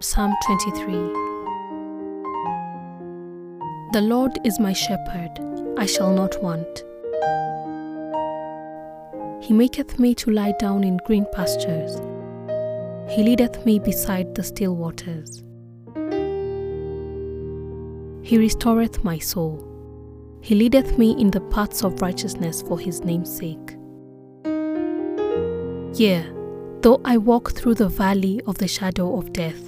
Psalm 23 The Lord is my shepherd, I shall not want. He maketh me to lie down in green pastures. He leadeth me beside the still waters. He restoreth my soul. He leadeth me in the paths of righteousness for his name's sake. Yea, though I walk through the valley of the shadow of death,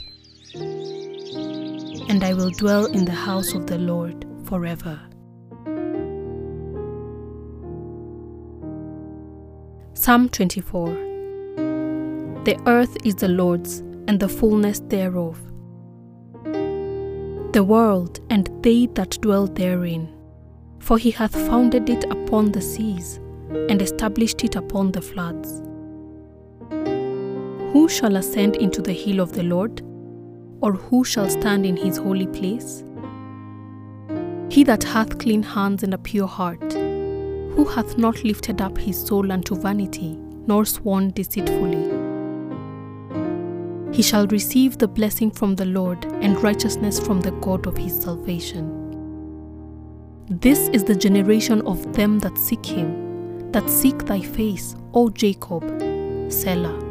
and I will dwell in the house of the Lord forever. Psalm 24 The earth is the Lord's, and the fullness thereof, the world and they that dwell therein. For he hath founded it upon the seas, and established it upon the floods. Who shall ascend into the hill of the Lord? Or who shall stand in his holy place? He that hath clean hands and a pure heart, who hath not lifted up his soul unto vanity, nor sworn deceitfully. He shall receive the blessing from the Lord and righteousness from the God of his salvation. This is the generation of them that seek him, that seek thy face, O Jacob. Selah.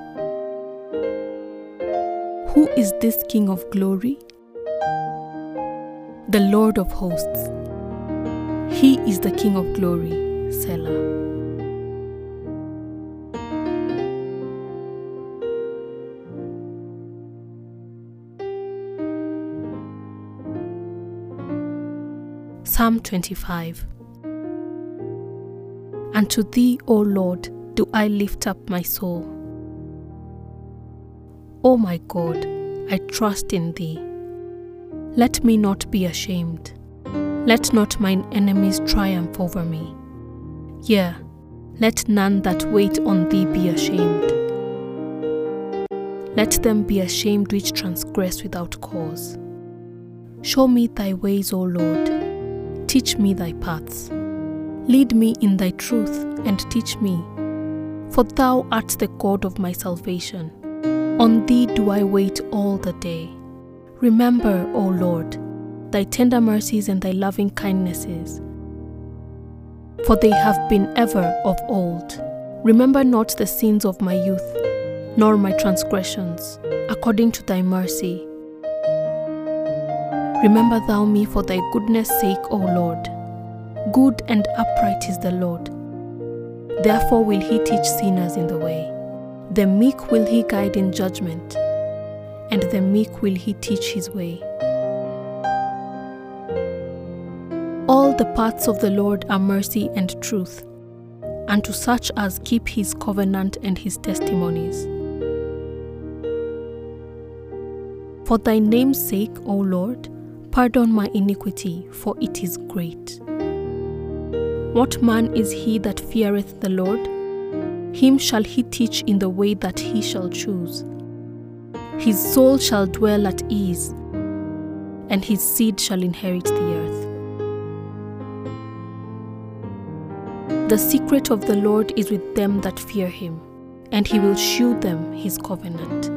Who is this King of glory? The Lord of hosts. He is the King of glory, Selah. Psalm 25 Unto thee, O Lord, do I lift up my soul. O my God, I trust in thee. Let me not be ashamed. Let not mine enemies triumph over me. Yea, let none that wait on thee be ashamed. Let them be ashamed which transgress without cause. Show me thy ways, O Lord. Teach me thy paths. Lead me in thy truth and teach me. For thou art the God of my salvation. On thee do I wait all the day. Remember, O Lord, thy tender mercies and thy loving kindnesses. For they have been ever of old. Remember not the sins of my youth, nor my transgressions, according to thy mercy. Remember thou me for thy goodness' sake, O Lord. Good and upright is the Lord. Therefore will he teach sinners in the way. The meek will he guide in judgment, and the meek will he teach his way. All the paths of the Lord are mercy and truth, unto such as keep his covenant and his testimonies. For thy name's sake, O Lord, pardon my iniquity, for it is great. What man is he that feareth the Lord? Him shall he teach in the way that he shall choose. His soul shall dwell at ease, and his seed shall inherit the earth. The secret of the Lord is with them that fear him, and he will shew them his covenant.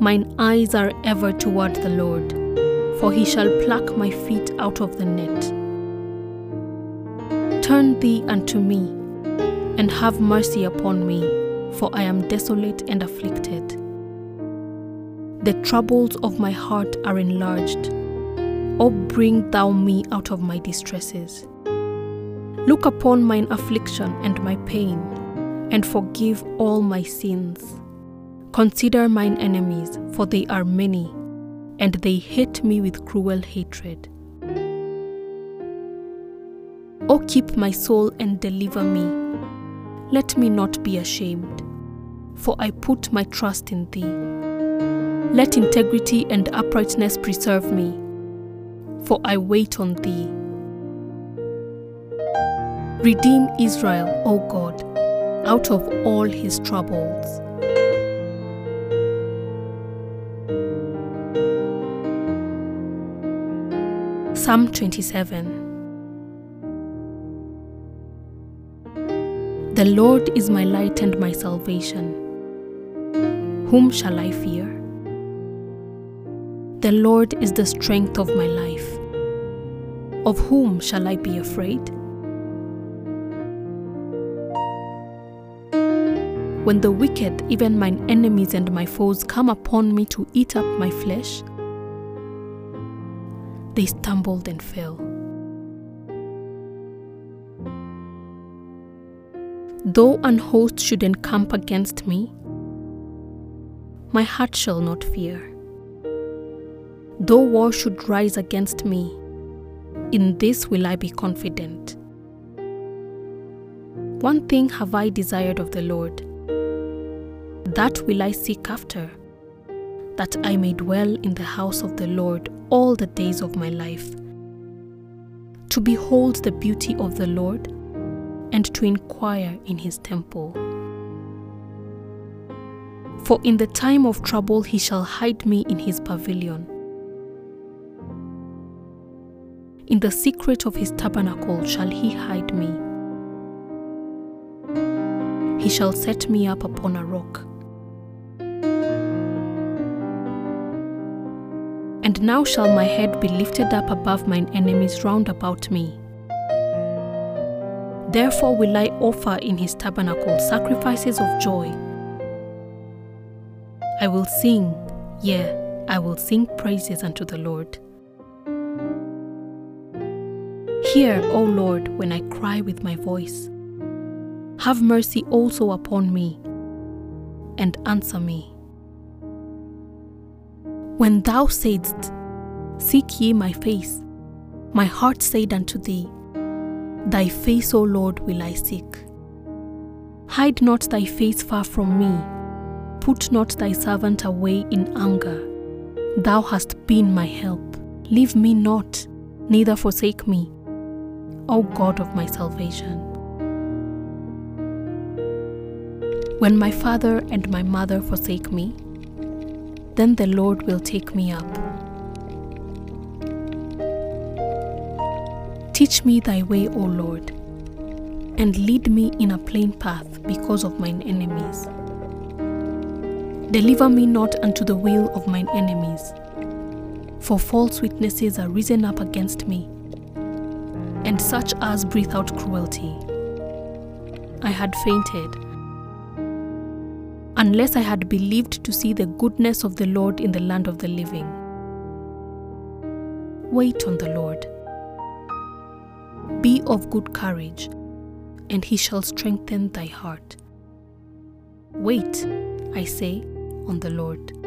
Mine eyes are ever toward the Lord, for he shall pluck my feet out of the net. Turn thee unto me, and have mercy upon me, for I am desolate and afflicted. the troubles of my heart are enlarged. O bring thou me out of my distresses. Look upon mine affliction and my pain, and forgive all my sins. Consider mine enemies, for they are many, and they hate me with cruel hatred. O keep my soul and deliver me. Let me not be ashamed, for I put my trust in thee. Let integrity and uprightness preserve me, for I wait on thee. Redeem Israel, O God, out of all his troubles. Psalm 27 The Lord is my light and my salvation. Whom shall I fear? The Lord is the strength of my life. Of whom shall I be afraid? When the wicked, even mine enemies and my foes, come upon me to eat up my flesh, they stumbled and fell. Though an host should encamp against me, my heart shall not fear. Though war should rise against me, in this will I be confident. One thing have I desired of the Lord, that will I seek after that I may dwell in the house of the Lord all the days of my life, to behold the beauty of the Lord and to inquire in his temple. For in the time of trouble he shall hide me in his pavilion. In the secret of his tabernacle shall he hide me. He shall set me up upon a rock. And now shall my head be lifted up above mine enemies round about me. Therefore will I offer in his tabernacle sacrifices of joy. I will sing, yea, I will sing praises unto the Lord. Hear, O Lord, when I cry with my voice. Have mercy also upon me, and answer me. When thou saidst, Seek ye my face, my heart said unto thee, Thy face, O Lord, will I seek. Hide not thy face far from me, put not thy servant away in anger. Thou hast been my help. Leave me not, neither forsake me, O God of my salvation. When my father and my mother forsake me, then the Lord will take me up. Teach me thy way, O Lord, and lead me in a plain path because of mine enemies. Deliver me not unto the will of mine enemies, for false witnesses are risen up against me, and such as breathe out cruelty. I had fainted unless I had believed to see the goodness of the Lord in the land of the living. Wait on the Lord. Be of good courage, and he shall strengthen thy heart. Wait, I say, on the Lord.